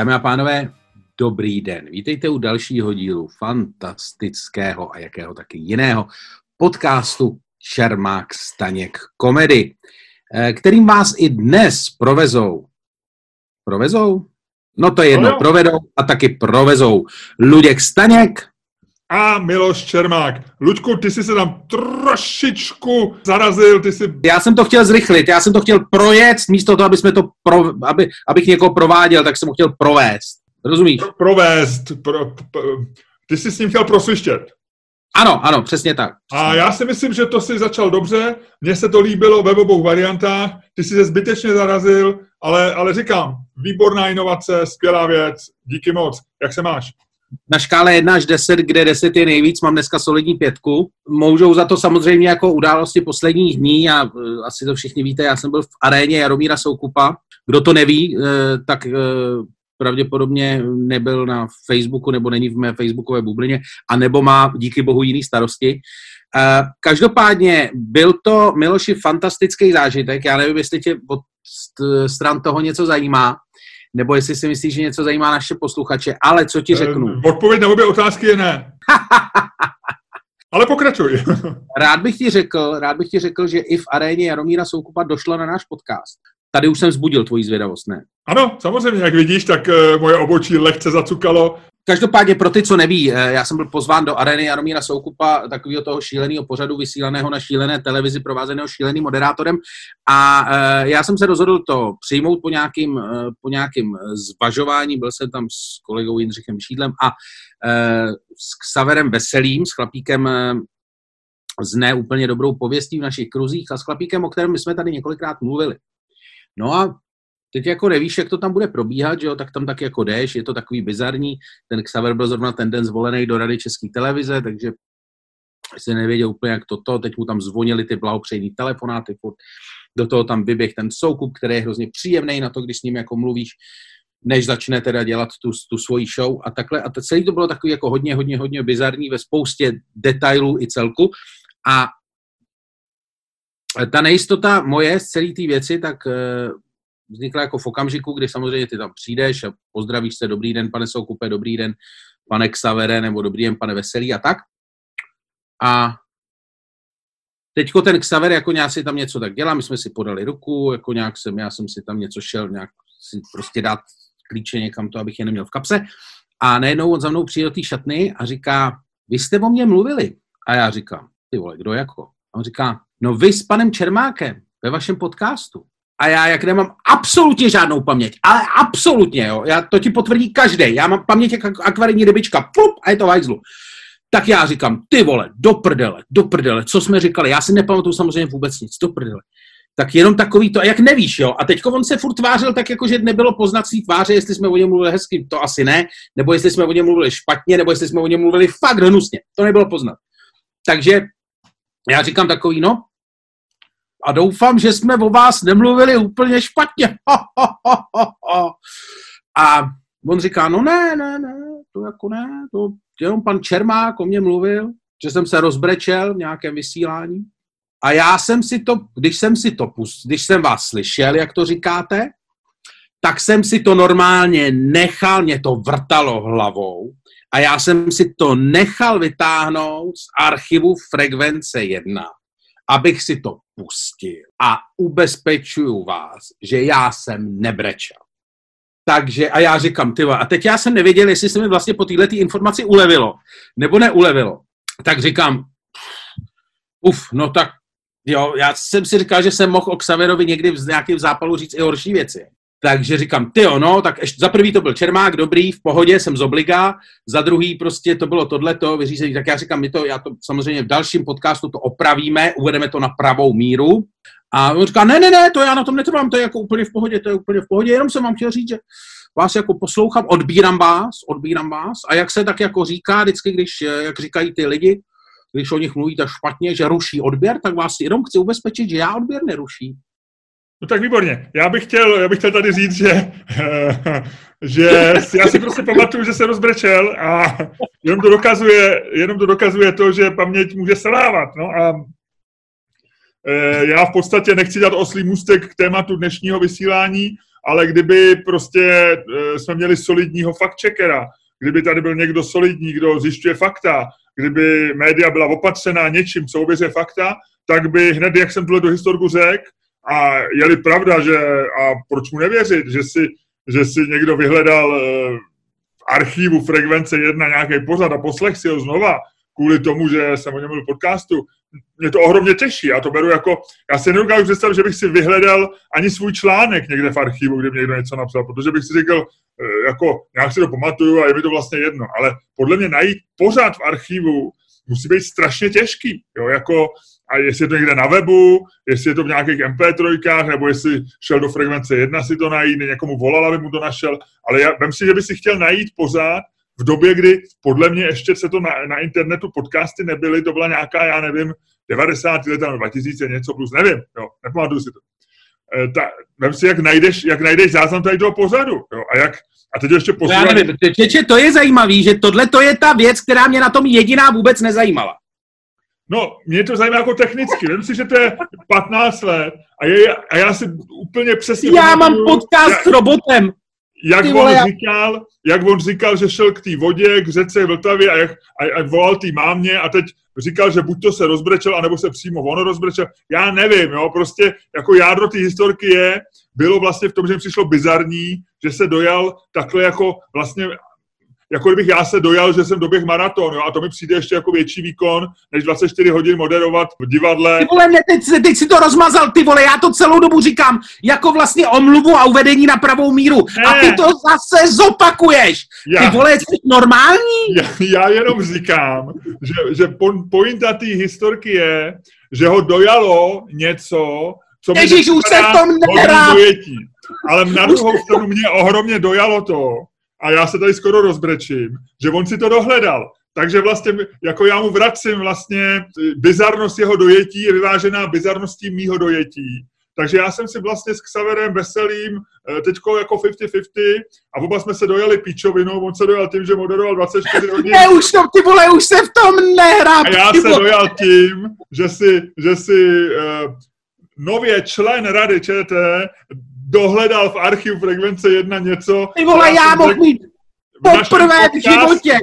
Dámy a pánové, dobrý den. Vítejte u dalšího dílu fantastického a jakého taky jiného podcastu Čermák Staněk komedy, eh, kterým vás i dnes provezou. Provezou? No to je jedno, No provedou a taky provezou. Luděk Staněk A Miloš Čermák. Luďku, ty jsi se tam trošičku zarazil, ty jsi... Já jsem to chtěl zrychlit, já jsem to chtěl projet, místo toho, aby jsme to pro, aby, abych někoho prováděl, tak jsem ho chtěl provést. Rozumíš? pro- provést. Pro, pro, ty jsi s ním chtěl prosvištět. Ano, ano, přesně tak. A já si myslím, že to si začal dobře, mně se to líbilo ve obou variantách, ty jsi se zbytečně zarazil, ale, ale říkám, výborná inovace, skvělá věc, díky moc. Jak se máš? Na škále 1 až 10, kde 10 je nejvíc, mám dneska solidní pětku. Můžou za to samozřejmě jako události posledních dní a eh, asi to všichni víte, já jsem byl v aréně Jaromíra Soukupa. Kdo to neví, eh, tak eh, pravděpodobně nebyl na Facebooku nebo není v mé facebookové bublině a nebo má díky bohu jiný starosti. Každopádně byl to, Miloši, fantastický zážitek. Já nevím, jestli tě od st- stran toho něco zajímá, nebo jestli si myslíš, že něco zajímá naše posluchače, ale co ti řeknu? Eh, Odpověď na obě otázky je ne. Ale pokračuj. Rád bych ti řekl, rád bych ti řekl, že i v aréně Jaromíra Soukupa došlo na náš podcast. Tady už jsem vzbudil tvoji zvědavost, ne? Ano, samozřejmě, jak vidíš, tak eh, moje obočí lehce zacukalo. Každopádně pro ty, co neví, eh, já jsem byl pozván do arény Jaromíra Soukupa, takového toho šíleného pořadu vysílaného na šílené televizi, provázeného šíleným moderátorem. A eh, já jsem se rozhodl to přijmout po nějakým, eh, po nějakým zvažování. Byl jsem tam s kolegou Jindřichem Šídlem a s Xaverem Veselým, s chlapíkem s ne úplně dobrou pověstí v našich kruzích a s chlapíkem, o kterém jsme tady několikrát mluvili. No a teď jako nevíš, jak to tam bude probíhat, že jo, tak tam tak jako jdeš, je to takový bizarní. Ten Xaver byl zrovna ten den zvolený do Rady České televize, takže si nevěděl úplně, jak toto, teď mu tam zvonili ty blahopřejný telefonáty, furt do toho tam vyběh ten soukup, který je hrozně příjemný na to, když s ním jako mluvíš, než začne teda dělat tu, tu svoji show a takhle. A to celý to bylo takový jako hodně, hodně, hodně bizarní ve spoustě detailů i celku. A ta nejistota moje z celé té věci, tak eh, vznikla jako v okamžiku, kdy samozřejmě ty tam přijdeš a pozdravíš se, dobrý den, pane Soukupe, dobrý den, pane Xavere, nebo dobrý den, pane Veselý a tak. A teďko ten Xaver jako nějak si tam něco tak dělá, my jsme si podali ruku, jako nějak jsem, já jsem si tam něco šel, nějak si prostě dát klíče někam to, abych je neměl v kapse. A najednou on za mnou přijde do té šatny a říká, vy jste o mně mluvili. A já říkám, ty vole, kdo jako? A on říká, no vy s panem Čermákem ve vašem podcastu. A já, jak nemám absolutně žádnou paměť, ale absolutně, jo, já, to ti potvrdí každý. Já mám paměť jak ak- akvarijní rybička, plup, a je to v hajzlu. Tak já říkám, ty vole, do prdele, do prdele, co jsme říkali, já si nepamatuju samozřejmě vůbec nic, do prdele. Tak jenom takový to, a jak nevíš, jo. A teďko on se furt tvářil tak, jako že nebylo poznat svý tváře, jestli jsme o něm mluvili hezky, to asi ne, nebo jestli jsme o něm mluvili špatně, nebo jestli jsme o něm mluvili fakt hnusně. To nebylo poznat. Takže já říkám takový, no, a doufám, že jsme o vás nemluvili úplně špatně. A on říká, no ne, ne, ne, to jako ne, to jenom pan Čermák o mě mluvil, že jsem se rozbrečel v nějakém vysílání. A já jsem si to, když jsem si to pust, když jsem vás slyšel, jak to říkáte, tak jsem si to normálně nechal, mě to vrtalo hlavou a já jsem si to nechal vytáhnout z archivu Frekvence 1, abych si to pustil. A ubezpečuju vás, že já jsem nebrečel. Takže, a já říkám, ty a teď já jsem nevěděl, jestli se mi vlastně po této informaci ulevilo, nebo neulevilo. Tak říkám, uf, no tak, jo, já jsem si říkal, že jsem mohl o Xaverovi někdy v nějakém zápalu říct i horší věci. Takže říkám, ty no, tak ještě, za prvý to byl Čermák, dobrý, v pohodě, jsem z obliga, za druhý prostě to bylo tohleto, vyřízení, tak já říkám, my to, já to samozřejmě v dalším podcastu to opravíme, uvedeme to na pravou míru. A on říká, ne, ne, ne, to já na tom netrvám, to je jako úplně v pohodě, to je úplně v pohodě, jenom jsem vám chtěl říct, že vás jako poslouchám, odbírám vás, odbírám vás a jak se tak jako říká vždycky, když, jak říkají ty lidi, když o nich mluvíte špatně, že ruší odběr, tak vás jenom chci ubezpečit, že já odběr neruší. No tak výborně. Já bych chtěl, já bych chtěl tady říct, že, že já si prostě pamatuju, že se rozbrečel a jenom to dokazuje, jenom to, dokazuje to, že paměť může selhávat. No a e, já v podstatě nechci dát oslý můstek k tématu dnešního vysílání, ale kdyby prostě e, jsme měli solidního fact-checkera, kdyby tady byl někdo solidní, kdo zjišťuje fakta, kdyby média byla opatřená něčím, co ověřuje fakta, tak by hned, jak jsem tuhle do historku řekl, a je-li pravda, že, a proč mu nevěřit, že si, že si někdo vyhledal e, v archivu Frekvence 1 nějaký pořad a poslech si ho znova, kvůli tomu, že jsem o něm byl podcastu, mě to ohromně těší. Já to beru jako, já si nedokážu představit, že bych si vyhledal ani svůj článek někde v archivu, kde mě někdo něco napsal, protože bych si říkal, eh, jako, nějak si to pamatuju a je mi to vlastně jedno. Ale podle mě najít pořád v archivu musí být strašně těžký. Jo? Jako, a jestli je to někde na webu, jestli je to v nějakých MP3, nebo jestli šel do frekvence 1 si to najít, někomu volal, aby mu to našel, ale já vím si, že by si chtěl najít pořád v době, kdy podle mě ještě se to na, na internetu podcasty nebyly, to byla nějaká, já nevím, 90 let, 2000 něco plus, nevím, jo, nepamatuju si to. E, ta, vem si, jak najdeš, jak najdeš záznam tady toho pořadu, jo, a jak, a teď ještě poslouchat. Já nevím, čeče, to je zajímavý, že tohle to je ta věc, která mě na tom jediná vůbec nezajímala. No, mě to zajímá jako technicky. Vem si, že to je 15 let a, je, a já si úplně přesně... Já mám podcast já, s robotem jak on vole, říkal, jak on říkal, že šel k té vodě, k řece Vltavě a, jak, a, a volal té mámě a teď říkal, že buď to se rozbrečel, anebo se přímo ono rozbrečel. Já nevím, jo, prostě jako jádro té historky je, bylo vlastně v tom, že mi přišlo bizarní, že se dojal takhle jako vlastně jako kdybych já se dojal, že jsem doběh maraton, jo, a to mi přijde ještě jako větší výkon, než 24 hodin moderovat v divadle. Ty vole, ne, teď, teď si to rozmazal, ty vole, já to celou dobu říkám, jako vlastně omluvu a uvedení na pravou míru. Ne. A ty to zase zopakuješ. Já, ty vole, jsi normální? Já, já jenom říkám, že, že pointa té historky je, že ho dojalo něco, co Ježíš, už se v tom nehrá. Ale na druhou stranu mě ohromně dojalo to, a já se tady skoro rozbrečím, že on si to dohledal. Takže vlastně, jako já mu vracím vlastně, bizarnost jeho dojetí je vyvážená bizarností mýho dojetí. Takže já jsem si vlastně s Xaverem Veselým eh, teďko jako 50-50 a oba jsme se dojeli píčovinou, on se dojal tím, že moderoval 24 hodin. Ne, už to, ty vole, už se v tom nehrá. A já se dojal tím, že si, že si uh, nově člen Rady ČT dohledal v archivu Frekvence 1 něco. Ty vole, já mohl mít poprvé v životě.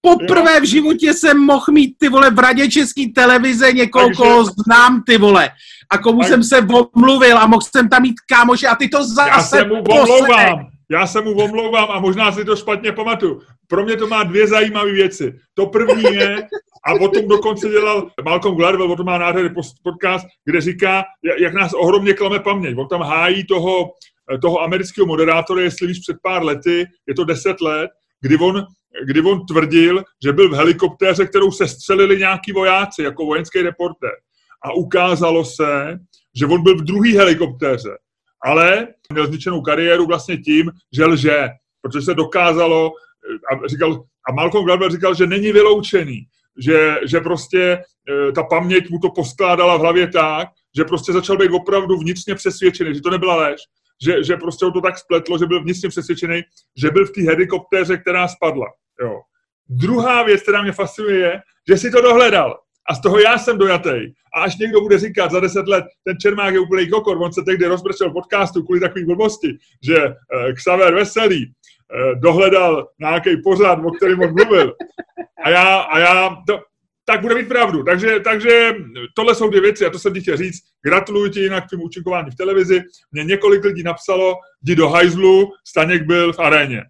Poprvé v životě jsem mohl mít ty vole v radě české televize někoho, Takže... koho znám ty vole. A komu tak... jsem se omluvil a mohl jsem tam mít kámoše a ty to zase Já se mu omlouvám. Já se mu omlouvám a možná si to špatně pamatuju. Pro mě to má dvě zajímavé věci. To první je, a o tom dokonce dělal Malcolm Gladwell, o tom má nádherný podcast, kde říká, jak nás ohromně klame paměť. On tam hájí toho, toho amerického moderátora, jestli víš, před pár lety, je to deset let, kdy on, kdy on tvrdil, že byl v helikoptéře, kterou se střelili nějaký vojáci, jako vojenský reportér. A ukázalo se, že on byl v druhé helikoptéře. Ale měl zničenou kariéru vlastně tím, že lže, protože se dokázalo, a, říkal, a Malcolm Gladwell říkal, že není vyloučený, že, že prostě e, ta paměť mu to poskládala v hlavě tak, že prostě začal být opravdu vnitřně přesvědčený, že to nebyla lež, že, že prostě ho to tak spletlo, že byl vnitřně přesvědčený, že byl v té helikoptéře, která spadla. Jo. Druhá věc, která mě fascinuje, je, že si to dohledal. A z toho já jsem dojatý. A až někdo bude říkat za deset let, ten Čermák je úplný kokor, on se tehdy rozbrčel podcastu kvůli takové blbosti, že uh, Xaver Veselý uh, dohledal nějaký pořád, o kterém on mluvil. A já, a já to, tak bude mít pravdu. Takže, takže tohle jsou dvě věci a to jsem ti chtěl říct. Gratuluji ti jinak tím účinkování v televizi. Mě několik lidí napsalo, jdi do hajzlu, Staněk byl v aréně.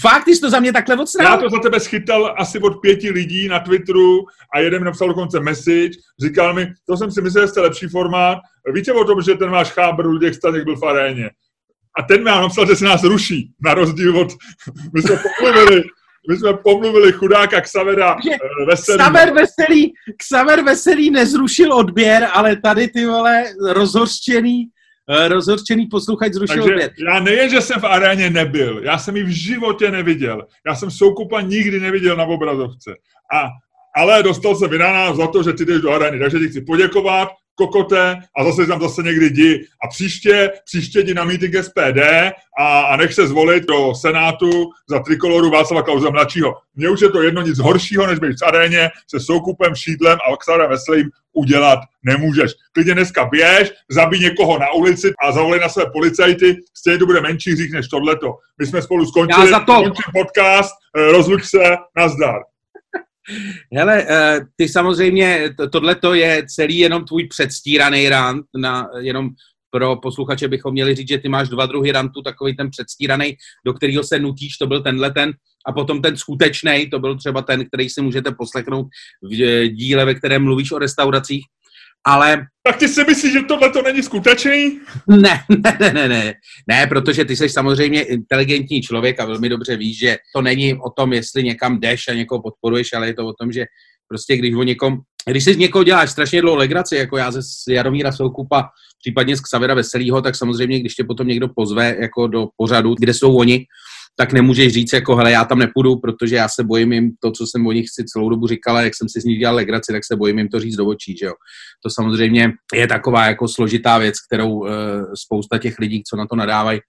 Fakt, jsi to za mě takhle odstral? Já to za tebe schytal asi od pěti lidí na Twitteru a jeden mi napsal dokonce message, říkal mi, to jsem si myslel, že jste lepší formát, víte o tom, že ten váš chábr Luděk Staněk byl v aréně. A ten mi napsal, že se nás ruší, na rozdíl od, my jsme pomluvili, my jsme pomluvili chudáka Xavera uh, Veselý. Xaver Veselý, Xaver Veselý nezrušil odběr, ale tady ty vole rozhořčený Eh, rozhorčený posluchač zrušil Takže věc. Já nejen, že jsem v aréně nebyl, já jsem ji v životě neviděl. Já jsem Soukupa nikdy neviděl na obrazovce. A, ale dostal se vydána za to, že ty jdeš do arény. Takže ti chci poděkovat, kokote a zase tam zase někdy jdi a příště, příště jdi na meeting SPD a, a nech se zvolit do Senátu za trikoloru Václava Klauze mladšího. Mně už je to jedno nic horšího, než být v aréně se Soukupem, Šídlem a Oxarem Veselým udělat nemůžeš. Klidně dneska běž, zabij někoho na ulici a zavolej na své policajty, stejně to bude menší hřích než tohleto. My jsme spolu skončili, Já za to. končím podcast, eh, rozluč se, nazdar. Hele, eh, ty samozřejmě, tohle to je celý jenom tvůj předstíraný rant, na, jenom pro posluchače bychom měli říct, že ty máš dva druhy rantu, takový ten předstíraný, do kterého se nutíš, to byl tenhle ten, a potom ten skutečný, to byl třeba ten, který si můžete poslechnout v eh, díle, ve kterém mluvíš o restauracích. Ale Tak ty si myslíš, že tohle to není skutečný? ne, ne, ne, ne, ne, ne, protože ty jsi samozřejmě inteligentní člověk a velmi dobře víš, že to není o tom, jestli někam jdeš a někoho podporuješ, ale je to o tom, že prostě když o někom, když si z někoho děláš strašně dlouho legraci, jako já ze Jaromíra Soukupa, případně z Xavera Veselýho, tak samozřejmě, když tě potom někdo pozve jako do pořadu, kde jsou oni, tak nemůžeš říct jako, hele, já tam nepůjdu, protože já se bojím jim to, co jsem o nich si celou dobu říkala, jak jsem si z nich dělal legraci, tak se bojím jim to říct do očí, že jo. To samozřejmě je taková jako složitá věc, kterou e, spousta těch lidí, co na to nadávají,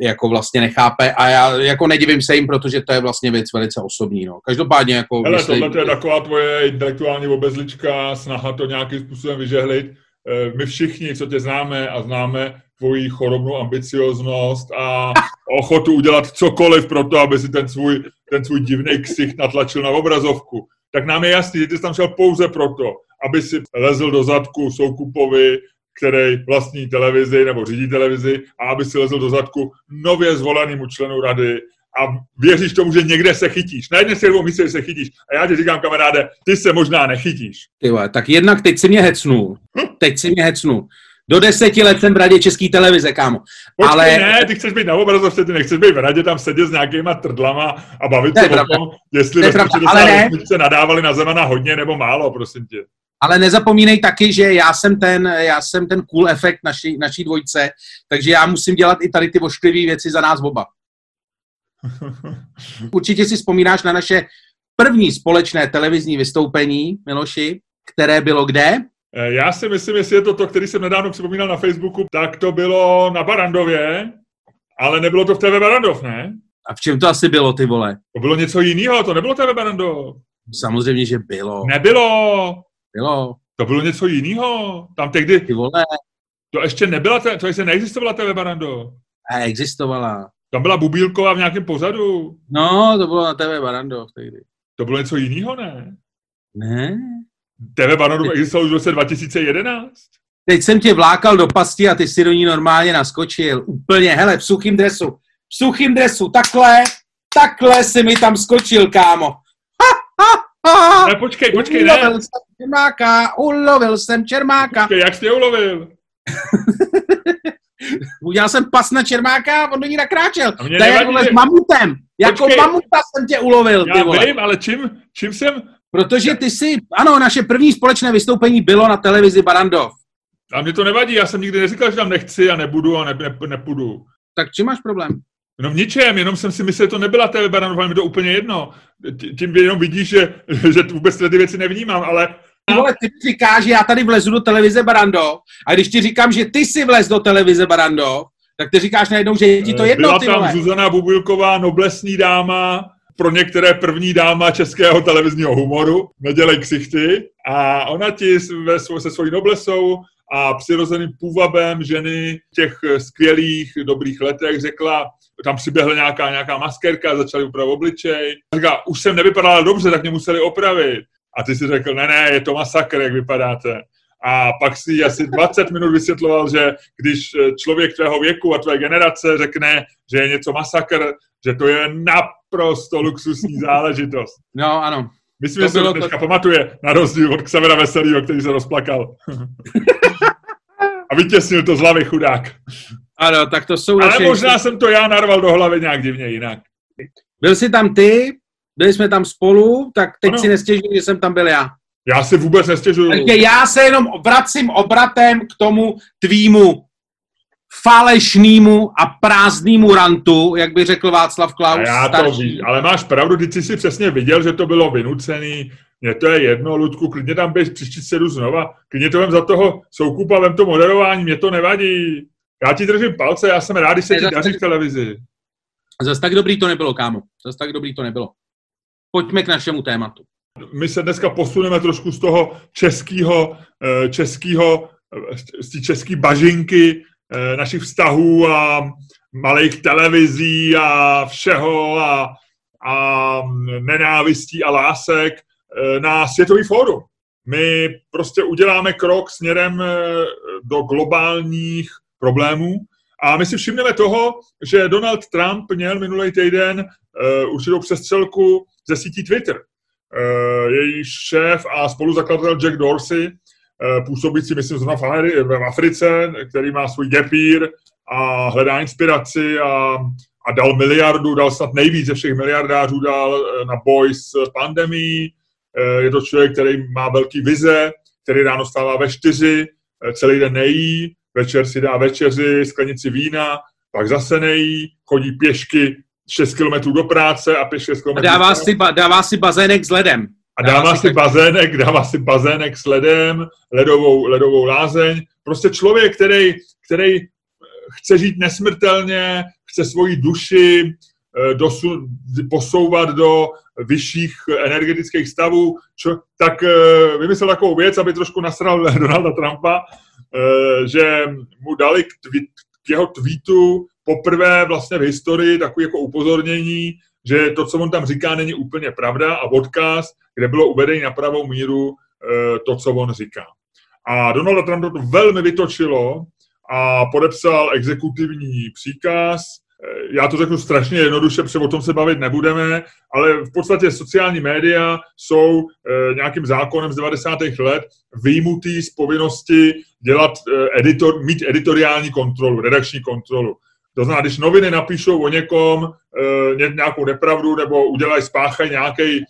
jako vlastně nechápe a já jako nedivím se jim, protože to je vlastně věc velice osobní, no. Každopádně jako... Hele, myslím, tohle to je taková tvoje intelektuální obezlička, snaha to nějakým způsobem vyžehlit. Eh, My všichni, co tě známe a známe tvoji chorobnou ambicioznost a ochotu udělat cokoliv pro to, aby si ten svůj, ten svůj divný ksicht natlačil na obrazovku, tak nám je jasný, že ty jsi tam šel pouze proto, aby si lezl do zadku Soukupovi, který vlastní televizi nebo řídí televizi a aby si lezl do zadku nově zvolenému členu rady a věříš tomu, že někde se chytíš. Na jedné straně myslíš, že se chytíš. A já ti říkám, kamaráde, ty se možná nechytíš. Ty vole, tak jednak teď si mě hecnul. Teď si mě hecnul. Do deseti let jsem v radě České televize, kámo. Počkej, Ale- ne, ty chceš být na obrazovce, ty nechceš být v radě, tam sedět s nějakýma trdlama a bavit se je o pravda. tom, jestli ve pravda, ale ne. 68 se nadávali na Zemana hodně nebo málo, prosím tě. Ale nezapomínej taky, že já jsem ten, já jsem ten cool efekt naší, naší dvojce, takže já musím dělat i tady ty ošklivé věci za nás oba. Určitě si vzpomínáš na naše první společné televizní vystoupení, Miloši, které bylo kde? Eh, Já si myslím, jestli je to to, který jsem nedávno připomínal na Facebooku, tak to bylo na Barandově, ale nebylo to v TV Barandov, ne? A v čem to asi bylo, ty vole? To bylo něco jiného, to nebylo TV Barandov. Samozřejmě, že bylo. Nebylo, Bylo, to bylo něco jiného. Tam tehdy, ty vole, to ještě nebyla, to ještě neexistovala TV Barandov. a existovala. Tam byla Bubílková v nějakém pozadu. No, to bylo na TV Barandov tehdy. To bylo něco jiného, ne? Ne? TV Barandov existovalo už v roce 2011. Teď jsem tě vlákal do pasti a ty si do ní normálně naskočil. Úplně, hele, v suchým dresu. V suchým dresu, takhle, takhle si mi tam skočil, kámo. Ha, ha, ha. Ne, počkej, počkej, ne. Ulovil jsem čermáka, ulovil jsem čermáka. Počkej, jak jsi tě ulovil? Udělal jsem pas na čermáka a on do ní nakráčel. To je vole s mamutem. Jako Počkej. mamuta jsem tě ulovil, ty Já vole. vím, ale čím, čím jsem... Protože ty si, ano, naše první společné vystoupení bylo na televizi Barandov. A mě to nevadí, já jsem nikdy neříkal, že tam nechci a nebudu a ne, ne, nepůjdu. Tak čím máš problém? No v ničem, jenom jsem si myslel, že to nebyla TV Baranov, ale mi to úplně jedno. Tí- Tím jenom vidíš, že, že vůbec ty věci nevnímám, ale vole, ty říkáš, že já tady vlezu do televize Barandov a když ti říkám, že ty si vlez do televize Barandov, tak ty říkáš najednou, že je ti to jedno, byla ty tam vole. Zuzana Bubulková, noblesní dáma, pro některé první dáma českého televizního humoru, nedělej ksichty, a ona ti ve, se svojí noblesou a přirozeným půvabem ženy v těch eh, skvělých, dobrých letech řekla, tam přiběhla nějaká, nějaká maskerka, začali upravovat obličej. Říká, už jsem nevypadala dobře, tak mě museli opravit. A ty si řekl, ne, ne, je to masakr, jak vypadáte. A pak si asi 20 minut vysvětloval, že když eh, člověk tvého věku a tvé generace řekne, že je něco masakr, že to je naprosto luxusní záležitost. No, ano. Myslím, To že se to to- dneska pamatuje, na rozdíl od Xavera Veselýho, který se rozplakal. a vytěsnil to z hlavy chudák. Ano, tak to jsou Ale naše... možná jsem to já narval do hlavy nějak divně jinak. Byl jsi tam ty, byli jsme tam spolu, tak teď Ano. si nestěžuji, že jsem tam byl já. Já si vůbec nestěžuju. Takže já se jenom vracím obratem k tomu tvýmu falešnému a prázdnému rantu, jak by řekl Václav A Klaus já to starší. ví, ale máš pravdu, když jsi si přesně viděl, že to bylo vynucený, Mně to je jedno, Ludku, klidně tam běž příští sedu znova, klidně to vem za toho soukupa, vem to moderování, mě to nevadí. Já ti držím palce, já jsem rád, když se ti daří v televizi. Zas tak dobrý to nebylo, kámo. Zas tak dobrý to nebylo. Pojďme k našemu tématu. My se dneska posuneme trošku z toho českého, eh, českého, eh, z té české bažinky eh, našich vztahů a malých televizí a všeho a, a nenávistí a lásek na Světový fórum. My prostě uděláme krok směrem do globálních problémů a my si všimneme toho, že Donald Trump měl minulý týden určitou přestřelku ze sítí Twitter. Uh, její šéf a spoluzakladatel Jack Dorsey, uh, působící, myslím, zrovna v Africe, který má svůj gapír a hledá inspiraci a, a dal miliardu, dal snad nejvíc ze všech miliardářů, dal na boj s pandemí. Je to člověk, který má velký vize, který ráno stává ve čtyři, celý den nejí, večer si dá večeři, sklenici vína, pak zase nejí, chodí pěšky 6 kilometrů do práce a pěš 6 kilometrů. A dává si, ba, dává si bazének s ledem. A dává, dává si, si bazének, dává si bazének s ledem, ledovou, ledovou lázeň. Prostě člověk, který, který eh, chce žít nesmrtelně, chce svoji duši eh, dosu, posouvat do vyšších energetických stavů, čo, tak eh, vymyslel takovou věc, aby trošku nasral Donalda Trumpa, že mu dali k, tweet, k jeho tweetu poprvé vlastně v historii takový jako upozornění, že to, co on tam říká, není úplně pravda a odkaz, kde bylo uvedení na pravou míru eh, to, co on říká. A Donald Trump to velmi vytočilo a podepsal exekutivní příkaz, Eh, já to řeknu strašně jednoduše, protože o tom se bavit nebudeme, ale v podstatě sociální média jsou e, nějakým zákonem z 90. let vyjmutý z povinnosti dělat editor, mít editoriální kontrolu, redakční kontrolu. To znamená, když noviny napíšou o někom e, nějakou nepravdu nebo udělají, spáchají nějaký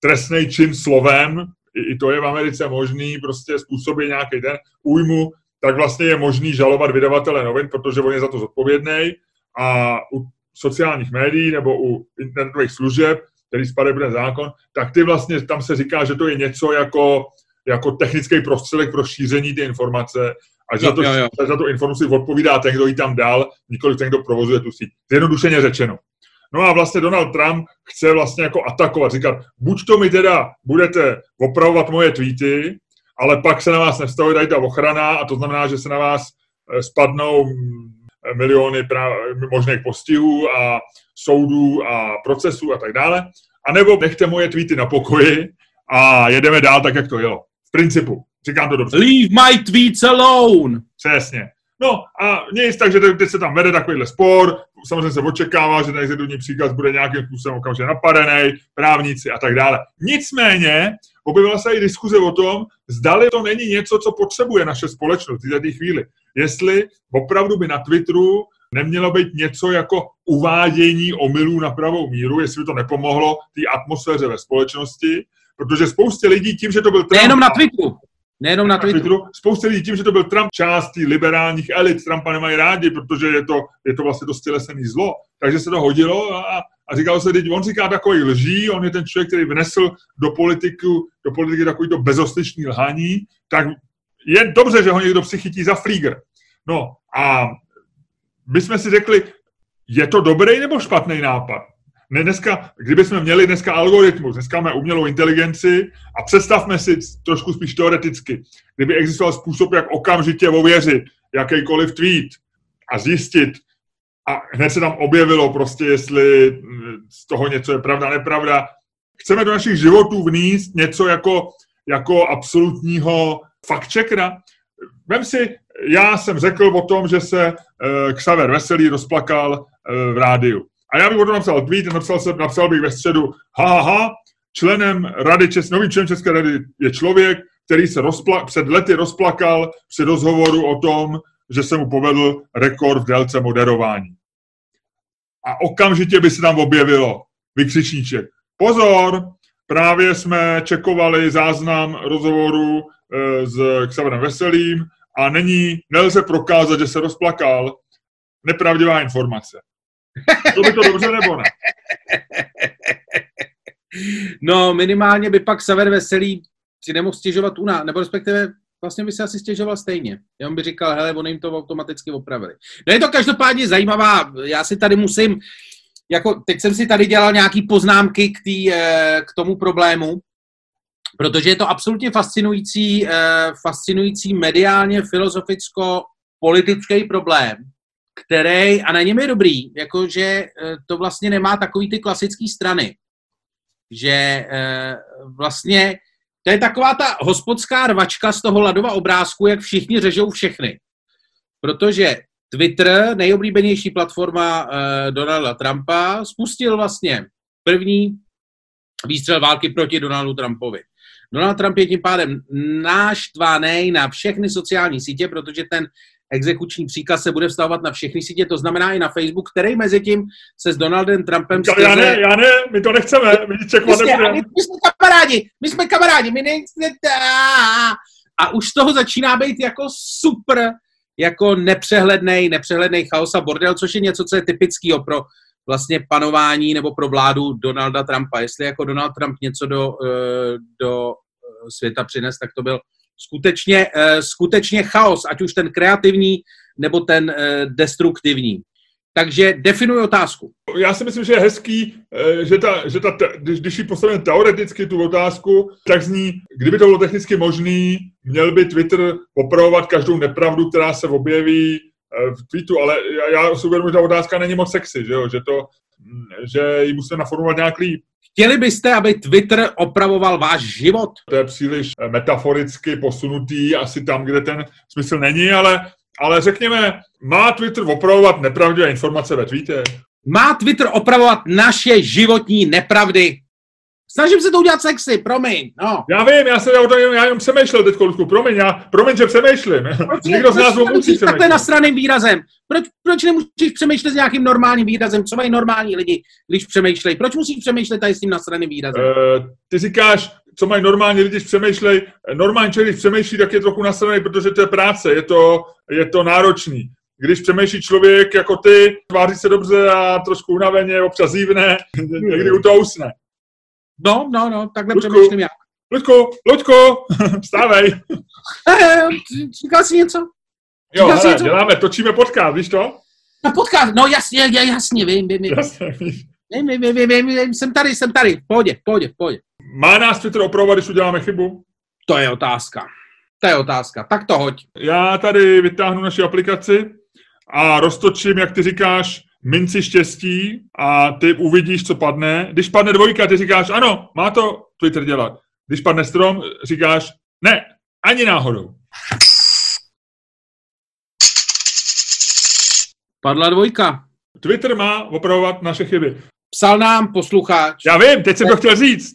trestný čin slovem, i, i to je v Americe možný, prostě způsobí nějaký den újmu, tak vlastně je možný žalovat vydavatele novin, protože on je za to zodpovědný. A u sociálních médií nebo u internetových služeb, který spadají bude zákon, tak ty vlastně, tam se říká, že to je něco jako, jako technický prostředek pro šíření ty informace a za, to, jo, jo. za tu informaci odpovídá ten, kdo ji tam dal, nikoli ten, kdo provozuje tu síť. Zjednodušeně řečeno. No a vlastně Donald Trump chce vlastně jako atakovat, říkat, buď to mi teda budete opravovat moje tweety, ale pak se na vás nevztahuje tady ta ochrana a to znamená, že se na vás eh, spadnou miliony možných postihů a soudů a procesů a tak dále. A nebo nechte moje tweety na pokoji a jedeme dál tak, jak to jelo. V principu. Říkám to dobře. Leave my tweets alone! Přesně. No a nic, takže teď se tam vede takovýhle spor, samozřejmě se očekává, že ten exekutivní příkaz bude nějakým způsobem okamžitě napadený, právníci a tak dále. Nicméně objevila se i diskuze o tom, zdali to není něco, co potřebuje naše společnost v této chvíli. Jestli opravdu by na Twitteru nemělo být něco jako uvádění omylů na pravou míru, jestli by to nepomohlo té atmosféře ve společnosti, protože spoustě lidí tím, že to byl Trump... Nejenom na Twitteru. Nejenom na Twitteru. Twitteru. Spousta lidí tím, že to byl Trump částí liberálních elit, Trumpa nemají rádi, protože je to, je to vlastně dost tělesený zlo. Takže se to hodilo a, a říkalo se, teď on říká takový lží, on je ten člověk, který vnesl do, politiku, do politiky takový to bezostyčný lhaní, tak je dobře, že ho někdo psychití za flíger. No a my jsme si řekli, je to dobrý nebo špatný nápad? Ne dneska, kdybychom měli dneska algoritmus, dneska máme umělou inteligenci a představme si trošku spíš teoreticky, kdyby existoval způsob, jak okamžitě ověřit jakýkoliv tweet a zjistit, a hned se tam objevilo prostě, jestli z toho něco je pravda, nepravda. Chceme do našich životů vníst něco jako, jako absolutního fact-checkera. Vem si, já jsem řekl o tom, že se uh, Xaver Veselý rozplakal uh, v rádiu. A já bych o tom napsal tweet, napsal, jsem, napsal bych ve středu, ha, ha, členem rady, Čes, novým členem České rady je člověk, který se rozpla, před lety rozplakal při rozhovoru o tom, že se mu povedl rekord v délce moderování. A okamžitě by se tam objevilo vykřičníček. Pozor, právě jsme čekovali záznam rozhovoru e, s Xaverem Veselým a není, nelze prokázat, že se rozplakal. Nepravdivá informace. To by to dobře nebo ne? No, minimálně by pak Sever Veselý si nemohl stěžovat u nás, nebo respektive vlastně by se asi stěžoval stejně. On by říkal, hele, oni jim to automaticky opravili. No je to každopádně zajímavá, já si tady musím, jako teď jsem si tady dělal nějaký poznámky k, tý, eh, k tomu problému, protože je to absolutně fascinující, eh, fascinující mediálně, filozoficko, politický problém, který, a na něm je dobrý, jakože eh, to vlastně nemá takový ty klasické strany, že vlastně to je taková ta hospodská rvačka z toho ladova obrázku, jak všichni řežou všechny. Protože Twitter, nejoblíbenější platforma eh, Donalda Trumpa, spustil vlastně první výstřel války proti Donaldu Trumpovi. Donald Trump je tím pádem náštvaný na všechny sociální sítě, protože ten exekuční příkaz se bude vztahovat na všechny sítě, to znamená i na Facebook, který mezi tím se s Donaldem Trumpem... Skrze... Já ne, já ne, my to nechceme, my Přesně, my, my jsme kamarádi, my jsme kamarádi, my nechceme... A už toho začíná být jako super, jako nepřehledný, nepřehledný chaos a bordel, což je něco, co je typického pro vlastně panování nebo pro vládu Donalda Trumpa. Jestli jako Donald Trump něco do, eh, do eh, světa přines, tak to byl skutečně, eh, skutečně chaos, ať už ten kreativní nebo ten eh, destruktivní. Takže definuji otázku. Já si myslím, že je hezký, eh, že, ta, že ta, když, když ji postavíme teoreticky tu otázku, tak zní, kdyby to bylo technicky možný, měl by Twitter opravovat každou nepravdu, která se objeví v tweetu, ale já, já si uvědomuji, že ta otázka není moc sexy, že, jo? že, to, hm, že ji musíme naformulovat nějak líp. Chtěli byste, aby Twitter opravoval váš život? To je příliš eh, metaforicky posunutý, asi tam, kde ten smysl není, ale, ale řekněme, má Twitter opravovat nepravdivé informace ve tweetě? Má Twitter opravovat naše životní nepravdy? Snažím se to udělat sexy, promiň, no. Já vím, já, se, já, to, já jenom přemýšlel teď, Ludku, promiň, já, promiň, že přemýšlím. Proč, Někdo z nás musí takhle nasraným výrazem. Proč, proč nemůžeš přemýšlet s nějakým normálním výrazem? Co mají normální lidi, když přemýšlejí? Proč musíš přemýšlet tady s tím nasraným výrazem? Uh, ty říkáš, co mají normální lidi, když přemýšlej. Normální člověk, když přemýšlí, tak je trochu nasraný, protože to je práce, je to, je to náročný. Když přemýšlí člověk jako ty, tváří se dobře a trošku unaveně, občas zívne, někdy u toho usne. No, no, no, takhle Luďku, přemýšlím já. Luďku, Luďku, stávej. Říkal jsi něco? Jo, hele, něco? děláme, točíme podcast, víš to? Na podcast, no jasně, jasně, vím, vím, vím. Jasně, víš. Vím, vím, vím, vím, vím, jsem tady, jsem tady, v pohodě, v pohodě, v pohodě. Má nás Twitter opravovat, když uděláme chybu? To je otázka. To je otázka. Tak to hoď. Já tady vytáhnu naši aplikaci a roztočím, jak ty říkáš, minci štěstí a ty uvidíš, co padne. Když padne dvojka, ty říkáš, ano, má to Twitter dělat. Když padne strom, říkáš, ne, ani náhodou. Padla dvojka. Twitter má opravovat naše chyby. Psal nám posluchač. Já vím, teď jsem to chtěl říct.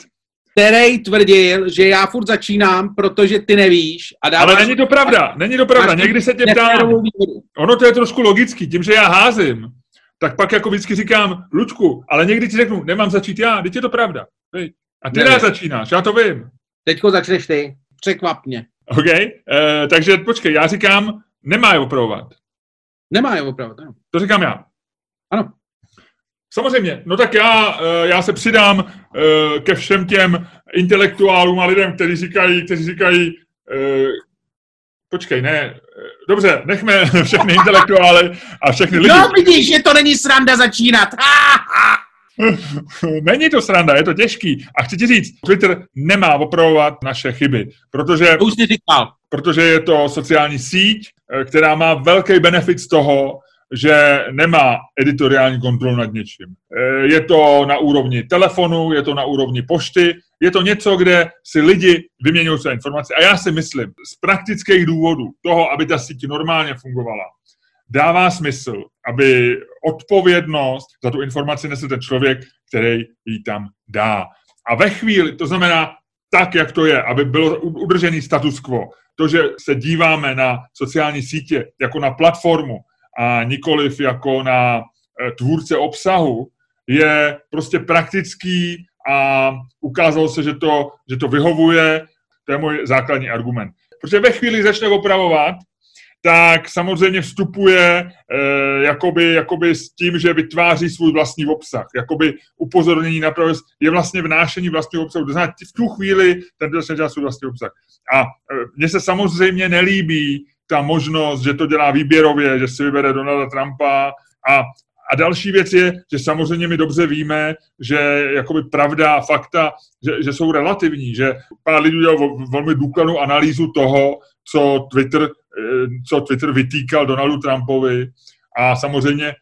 Který tvrdil, že já furt začínám, protože ty nevíš. A dáváš... Ale není to pravda, není to pravda. Někdy se tě ptám. Ono to je trošku logický, tím, že já házím tak pak jako vždycky říkám, Lučku, ale někdy ti řeknu, nemám začít já, teď je to pravda. A ty ne začínáš, já to vím. Teďko začneš ty, překvapně. OK, uh, takže počkej, já říkám, nemá je opravovat. Nemá je opravovat, ano. To říkám já. Ano. Samozřejmě, no tak já, eh, já se přidám eh, ke všem těm intelektuálům a lidem, kteří říkají, kteří říkají, počkej, ne, dobře, nechme všechny intelektuály a všechny lidi. No vidíš, že to není sranda začínat. Není to sranda, je to těžký. A chci ti říct, Twitter nemá opravovat naše chyby, protože, to už říkal. protože je to sociální síť, eh, která má velký benefit z toho, že nemá editoriální kontrolu nad něčím. Eh, je to na úrovni telefonu, je to na úrovni pošty, je to něco, kde si lidi vyměňují své informace. A já si myslím, z praktických důvodů toho, aby ta síť normálně fungovala, dává smysl, aby odpovědnost za tu informaci nesl ten člověk, který ji tam dá. A ve chvíli, to znamená tak, jak to je, aby bylo udržený status quo, to, že se díváme na sociální sítě jako na platformu a nikoliv jako na eh, tvůrce obsahu, je prostě praktický a ukázalo se, že to, že to vyhovuje. To je můj základní argument. Protože ve chvíli začne opravovat, tak samozřejmě vstupuje eh, jakoby, jakoby s tím, že vytváří svůj vlastní obsah. Jakoby upozornění na pravdu je vlastně vnášení vlastního obsahu. To znamená, v tu chvíli ten dostatečně dělá svůj vlastní obsah. A eh, mně se samozřejmě nelíbí ta možnost, že to dělá výběrově, že si vybere Donalda Trumpa a a další věc je, že samozřejmě my dobře víme, že jakoby pravda a fakta, že, že jsou relativní, že pár lidí udělal velmi důkladnou analýzu toho, co Twitter, eh, co Twitter vytýkal Donaldu Trumpovi a samozřejmě eh,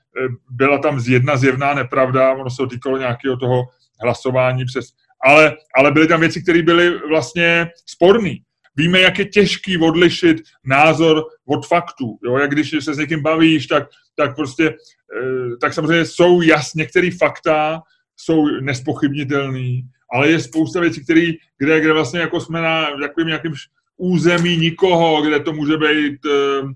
byla tam jedna zjevná nepravda, ono se týkalo nějakého toho hlasování přes, ale, ale byly tam věci, které byly vlastně sporné. Víme, jak je těžký odlišit názor od faktů. Jo? Jak když se s někým bavíš, tak, tak prostě, eh, tak samozřejmě jsou jas, některé fakta jsou nespochybnitelný, ale je spousta věcí, které, kde, kde vlastně jako jsme na jakým nějakým území nikoho, kde to může být uh,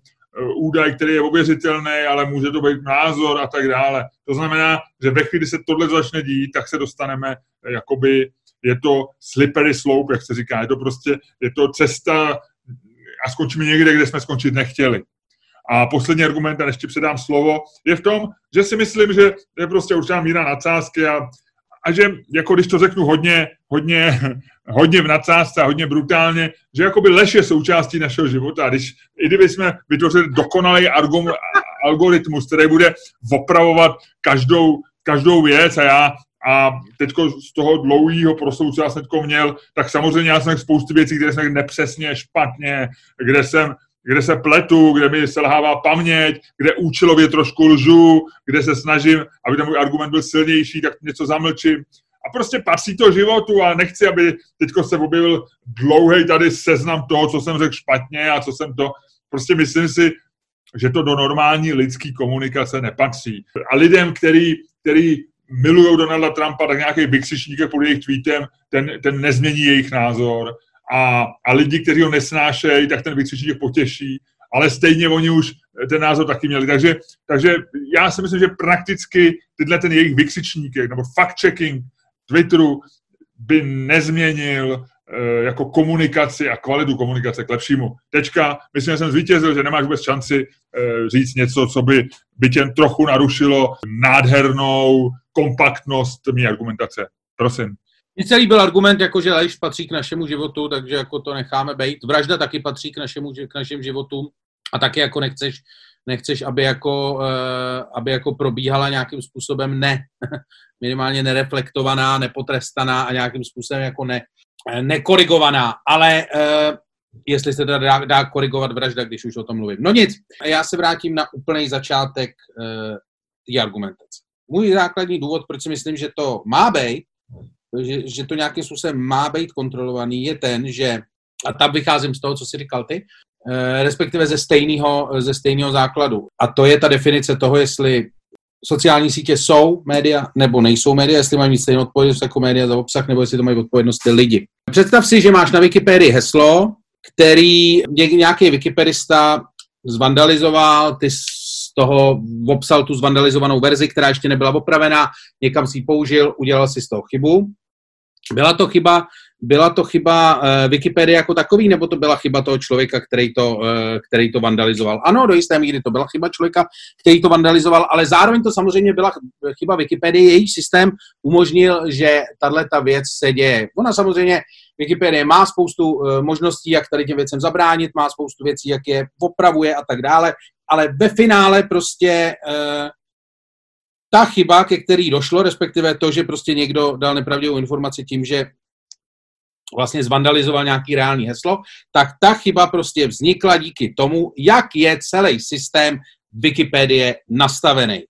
údaj, který je ověřitelný, ale může to být názor a tak dále. To znamená, že ve chvíli, kdy se tohle začne dít, tak se dostaneme jakoby je to slippery slope, jak se říká, je to prostě, je to cesta a skončíme někde, kde jsme skončit nechtěli. A poslední argument, a ještě předám slovo, je v tom, že si myslím, že je prostě určitá míra nadsázky a, a že, jako když to řeknu hodně, hodně, hodně v nadsázce a hodně brutálně, že jakoby lež je součástí našeho života. Když, I kdyby jsme vytvořili dokonalý algoritmus, který bude opravovat každou, každou věc a já a teď z toho dlouhého proslovu, co já jsem měl, tak samozřejmě já jsem spoustu věcí, které jsem nepřesně, špatně, kde jsem kde se pletu, kde mi selhává paměť, kde účelově trošku lžu, kde se snažím, aby ten můj argument byl silnější, tak něco zamlčím. A prostě patří to životu a nechci, aby teď se objevil dlouhý tady seznam toho, co jsem řekl špatně a co jsem to... Prostě myslím si, že to do normální lidské komunikace nepatří. A lidem, který, který milují Donalda Trumpa, tak nějaký vykřičník pod jejich tweetem, ten, ten nezmění jejich názor. A, a lidi, kteří ho nesnášejí, tak ten vykřičník potěší, ale stejně oni už ten názor taky měli. Takže, takže já si myslím, že prakticky tyhle ten jejich vykřičník, nebo fact-checking Twitteru by nezměnil jako komunikaci a kvalitu komunikace k lepšímu. Tečka, myslím, že jsem zvítězil, že nemáš vůbec šanci eh, říct něco, co by, by tě trochu narušilo nádhernou kompaktnost mý argumentace. Prosím. Mně celý byl argument, jako že lež patří k našemu životu, takže jako to necháme být. Vražda taky patří k, našemu, k našim životům a taky jako nechceš, nechceš, aby jako, uh, aby jako probíhala nějakým způsobem ne, minimálně nereflektovaná, nepotrestaná a nějakým způsobem jako ne, Eh, nekorigovaná, ale uh, jestli se teda dá, dá korigovat vražda, když už o tom mluvím. No nic, já se vrátím na úplný začátek uh, té argumentace. Můj základní důvod, proč si myslím, že to má být, že, že to nějakým způsobem má být kontrolovaný, je ten, že, a tam vycházím z toho, co jsi říkal ty, respektive ze stejného, ze stejného základu. A to je ta definice toho, jestli sociální sítě jsou média nebo nejsou média, jestli mají mít stejnou odpovědnost jako média za obsah, nebo jestli to mají odpovědnost ty lidi. Představ si, že máš na Wikipedii heslo, který nějaký wikipedista zvandalizoval, ty z toho obsal tu zvandalizovanou verzi, která ještě nebyla opravená, někam si ji použil, udělal si z toho chybu. Byla to chyba byla to chyba uh, Wikipedie jako takový, nebo to byla chyba toho člověka, který to, uh, který to vandalizoval? Ano, do jisté míry to byla chyba člověka, který to vandalizoval, ale zároveň to samozřejmě byla chyba Wikipedie. Její systém umožnil, že tahle ta věc se děje. Ona samozřejmě, Wikipedie má spoustu uh, možností, jak tady těm věcem zabránit, má spoustu věcí, jak je opravuje a tak dále, ale ve finále prostě ta chyba, ke který došlo, respektive to, že prostě někdo dal nepravdivou informaci tím, že vlastně zvandalizoval nějaký reálný heslo, tak ta chyba prostě vznikla díky tomu, jak je celý systém Wikipedie nastavený.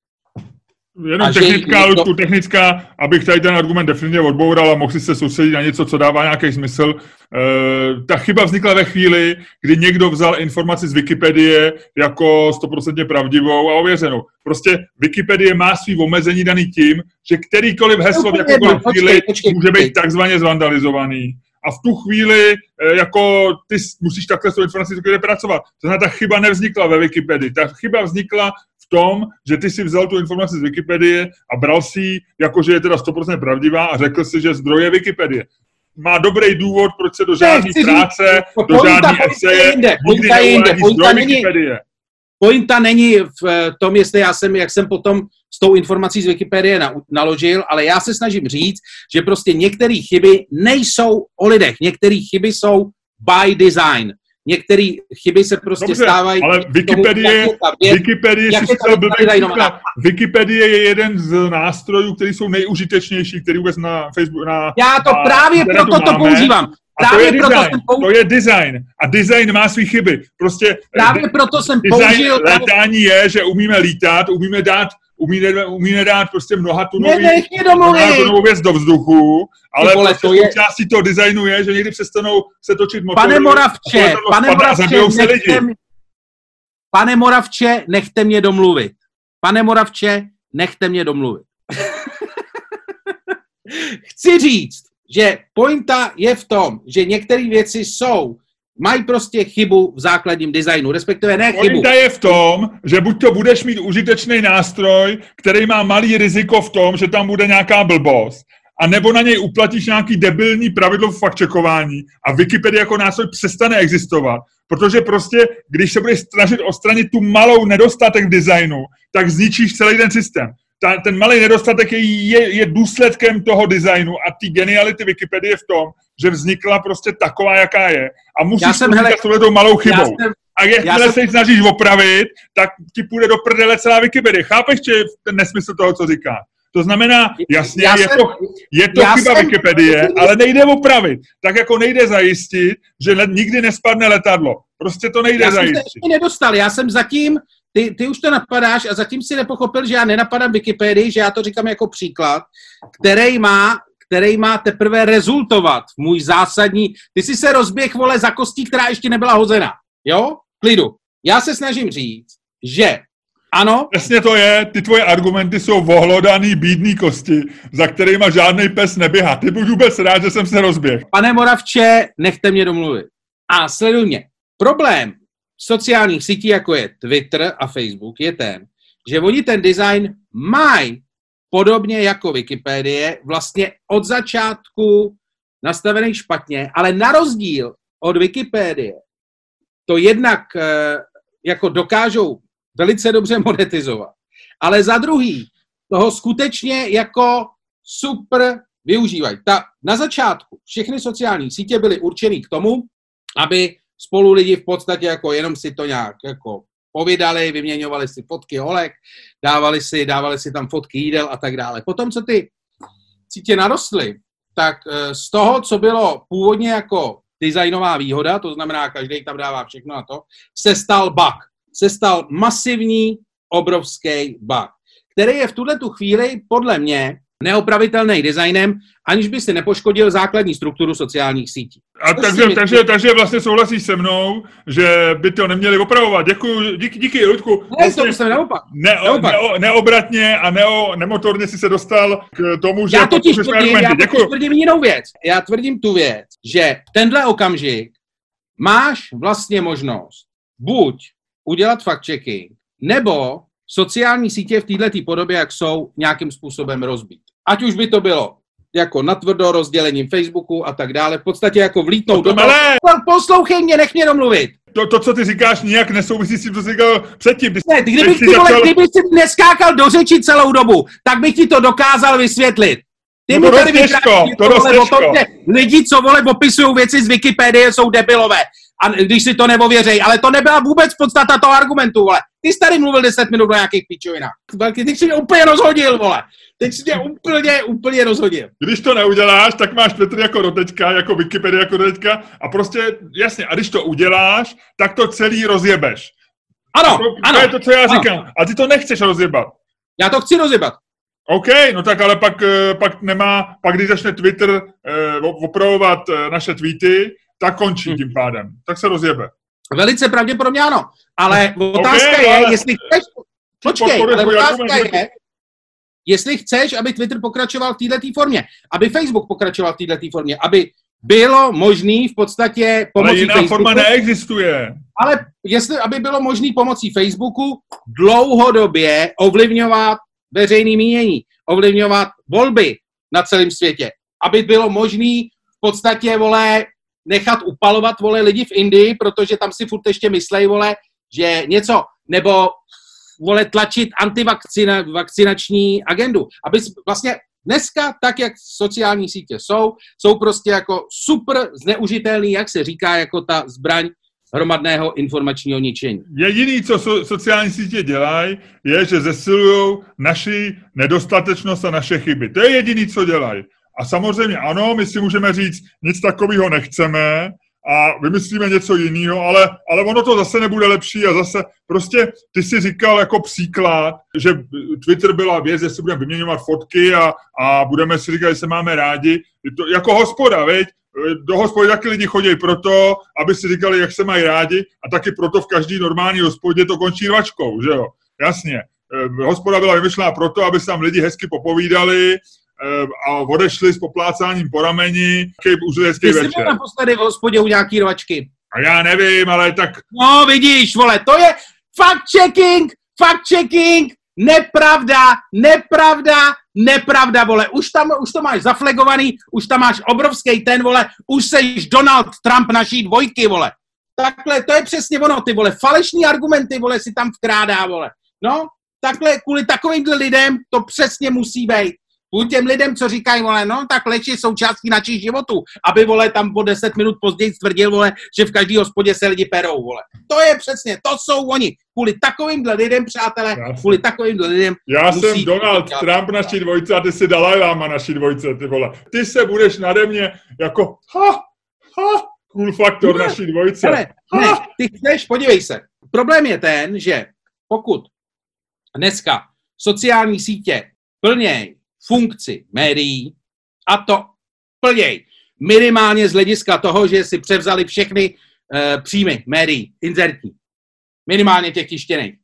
Jenom technická, to... Ludku, technická, abych tady ten argument definitivně odboural a mohl se soustředit na něco, co dává nějaký smysl. E, ta chyba vznikla ve chvíli, kdy někdo vzal informaci z Wikipedie jako stoprocentně pravdivou a ověřenou. Prostě Wikipedie má svý omezení daný tím, že kterýkoliv heslo v jakoukoliv chvíli může být takzvaně zvandalizovaný a v tu chvíli eh, jako ty musíš takhle s tou informací pracovat. To znamená, ta chyba nevznikla ve Wikipedii. Ta chyba vznikla v tom, že ty si vzal tu informaci z Wikipedie a bral si ji, jako že je teda 100% pravdivá a řekl si, že zdroje Wikipedie. má dobrý důvod, proč se do žádné práce, říct, do žádné eseje nikdy jinde, neuvádí zdroj Wikipedie. Pointa není v eh, tom, jestli já jsem, jak jsem potom s tou informací z Wikipedie na, naložil, ale já se snažím říct, že prostě některé chyby nejsou o lidech, některé chyby jsou by design. Některé chyby se prostě Dobře, stávají. ale tomu, Wikipedie, jak je. Wikipedie jak je blbý. Wikipedie je jeden z nástrojů, který jsou nejužitečnější, který vůbec na Facebook, na Já to na právě proto to používám. A to Právě je proto design, jsem použil- to je design. A design má své chyby. Prostě Právě proto jsem design použil... létání je, že umíme lítat, umíme dát, umíme, umíme dát prostě mnoha tunový, tunovou věc do vzduchu, ale vole, prostě to je- součástí toho designu je, že někdy přestanou se točit motory. Pane Moravče, pane Moravče, se lidi. mě, pane Moravče, nechte mě domluvit. Pane Moravče, nechte mě domluvit. Chci říct, že pointa je v tom, že některé věci jsou, mají prostě chybu v základním designu, respektive ne chybu. Pointa je v tom, že buď to budeš mít užitečný nástroj, který má malý riziko v tom, že tam bude nějaká blbost, a nebo na něj uplatíš nějaký debilní pravidlo v faktčekování a Wikipedia jako nástroj přestane existovat. Protože prostě, když se budeš snažit odstranit tu malou nedostatek v designu, tak zničíš celý ten systém. Ta, ten malý nedostatek je, je, je důsledkem toho designu a ty geniality Wikipedie v tom, že vznikla prostě taková, jaká je. A musíš Já jsem, hele, s touhletou malou Já chybou. jsem, A Já jakmile jsem- se ji snažíš opravit, tak ti půjde do prdele celá Wikipedie. Chápeš, že ten nesmysl toho, co říká? To znamená, jasně, Já je jsem- to, je to já chyba jsem- Wikipedie, ale nejde opravit. Tak jako nejde zajistit, že le- nikdy nespadne letadlo. Prostě to nejde já jsem se zajistit. ještě nedostal, já jsem zatím, ty, ty už to napadáš a zatím si nepochopil, že já nenapadám Wikipedii, že já to říkám jako příklad, který má, který má teprve rezultovat v můj zásadní, ty si se rozběh, vole, za kostí, která ještě nebyla hozena, jo? Klidu. Já se snažím říct, že ano, Přesně to je, ty tvoje argumenty jsou vohlodaný bídný kosti, za kterýma žádný pes neběhá. Ty buď vůbec rád, že jsem se rozběh. pane Moravče, nechte mě domluvit. A sleduj mě. Problém sociálních sítí, jako je Twitter a Facebook, je ten, že oni ten design mají podobně jako Wikipedie, vlastně od začátku nastavený špatně, ale na rozdíl od Wikipedie to jednak eh, jako dokážou velice dobře monetizovat, ale za druhý toho skutečně jako super využívají. Ta, na začátku všechny sociální sítě byly určený k tomu, aby spolu lidi v podstatě jako jenom si to nějak jako povídali, vyměňovali si fotky holek, dávali si, dávali si tam fotky jídel a tak dále. Potom, co ty sítě narostly, tak eh, z toho, co bylo původně jako designová výhoda, to znamená, každý tam dává všechno na to, se stal bug. Se stal masivní, obrovský bug, který je v tuhle tu chvíli podle mě neopravitelný designem, aniž by si nepoškodil základní strukturu sociálních sítí. A To takže, si- takže, takže vlastně souhlasíš se mnou, že by to neměli opravovat. Děkuji, díky, díky Ludku. Ne, to jsem naopak. Ne, naopak. neo, neobratně a neo, nemotorně si se dostal k tomu, že Já totiž tvrdím, já totiž tvrdím jinou věc. Já tvrdím tu věc, že v tenhle okamžik máš vlastně možnost buď udělat fact-checking, nebo sociální sítě v této podobě, jak jsou, nějakým způsobem rozbít. Ať už by to bylo jako natvrdo rozdělením Facebooku a tak dále, v podstatě jako vlítnout do toho. Ale Poslouchej mě, nech mě domluvit. to, to, co ty říkáš, nijak nesouvisí s tím, co jsi říkal předtím. Ty, Ne, kdybych ty jsi vole, začal- kdybych si neskákal do řeči celou dobu, tak bych ti to dokázal vysvětlit. Ty No mi to tady dost těžko, to dost těžko. že lidi, co vole opisují věci z Wikipedie, jsou debilové. A když si to neověřej, ale to nebyla vůbec podstata toho argumentu, vole. Ty jsi tady mluvil 10 minut o nějakých pičovinách. Velký, Ty jsi mě úplně rozhodil, vole. Teď jsi mě úplně, úplně rozhodil. Když to neuděláš, tak máš Twitter jako doteďka, jako Wikipedia jako doteďka a prostě, jasně, a když to uděláš, tak to celý rozjebeš. Ano, to, ano. to je to, co já ano. říkám. A ty to nechceš rozjebat. Já to chci rozjebat. OK, no tak ale pak, eh, pak nemá, pak když začne Twitter eh, opravovat eh, naše tweety, tak končí Hm. tím pádem. Tak se rozjebe. Velice pravděpodobně ano. Ale otázka Ok, je, ale- jestli chceš... Počkej, ale otázka je, jestli chceš, aby Twitter pokračoval v této formě, aby Facebook pokračoval v této formě, aby bylo možné v podstatě Ale pomocí jiná Facebooku, forma neexistuje. ale jestli, aby bylo možné pomocí Facebooku dlouhodobě ovlivňovat veřejné mínění, ovlivňovat volby na celém světě, aby bylo možné podstatě, vole, nechat upalovat, vole, lidi v Indii, protože tam si furt ještě myslej, vole, že něco, nebo vole, tlačit antivakcinační agendu. Aby vlastně dneska, tak jak sociální sítě jsou, jsou prostě jako super zneužitelný, jak se říká, jako ta zbraň hromadného informačního ničení. Jediný, co so, sociální sítě dělají, je, že zesilují naši nedostatečnost a naše chyby. To je jediný, co dělají. A samozřejmě ano, my si můžeme říct, nic takového nechceme a vymyslíme něco jiného, ale, ale ono to zase nebude lepší a zase prostě ty si říkal jako příklad, že Twitter byla věc, že si budeme vyměňovat fotky a, a budeme si říkat, že se máme rádi. To, jako hospoda, veď? do hospody taky lidi chodí proto, aby si říkali, jak se mají rádi a taky proto v každý normální hospodě to končí rvačkou, že jo? Jasně. Eh, hospoda byla vymyšlená proto, aby se tam lidi hezky popovídali a odešli s poplácáním po rameni, jaký užili hezký večer. Ty jsi byl naposledy v hospodě u nějaký rvačky. A já nevím, ale tak... No vidíš, vole, to je fact checking, fact checking, nepravda, nepravda, nepravda, vole, už, tam, už to máš zaflegovaný, už tam máš obrovský ten, vole, už seš Donald Trump naší dvojky, vole. Takhle, to je přesně ono, ty vole, falešní argumenty, vole, si tam vkrádá, vole. No, takhle, kvůli takovýmhle lidem to přesně musí být. Kvůli těm lidem, co říkají, vole, no, tak leč je součástí našich životů, aby, vole, tam po deset minut později stvrdil, vole, že v každý hospodě se lidi perou, vole. To je přesně, to jsou oni. Kvůli takovýmhle lidem, přátelé, Já kvůli takovýmhle lidem. Já jsem Donald dělat. Trump naší dvojce a ty jsi Dalai Lama naší dvojce, ty vole. Ty se budeš nade mě jako, ha, ha, cool faktor ne, naší dvojce. Ne, ne, ty chceš, podívej se. Problém je ten, že pokud dneska sociální sítě plněj funkci médií a to plněj. Minimálně z hlediska toho, že si převzali všechny uh, příjmy médií, inzertní. Minimálně těch tištěných.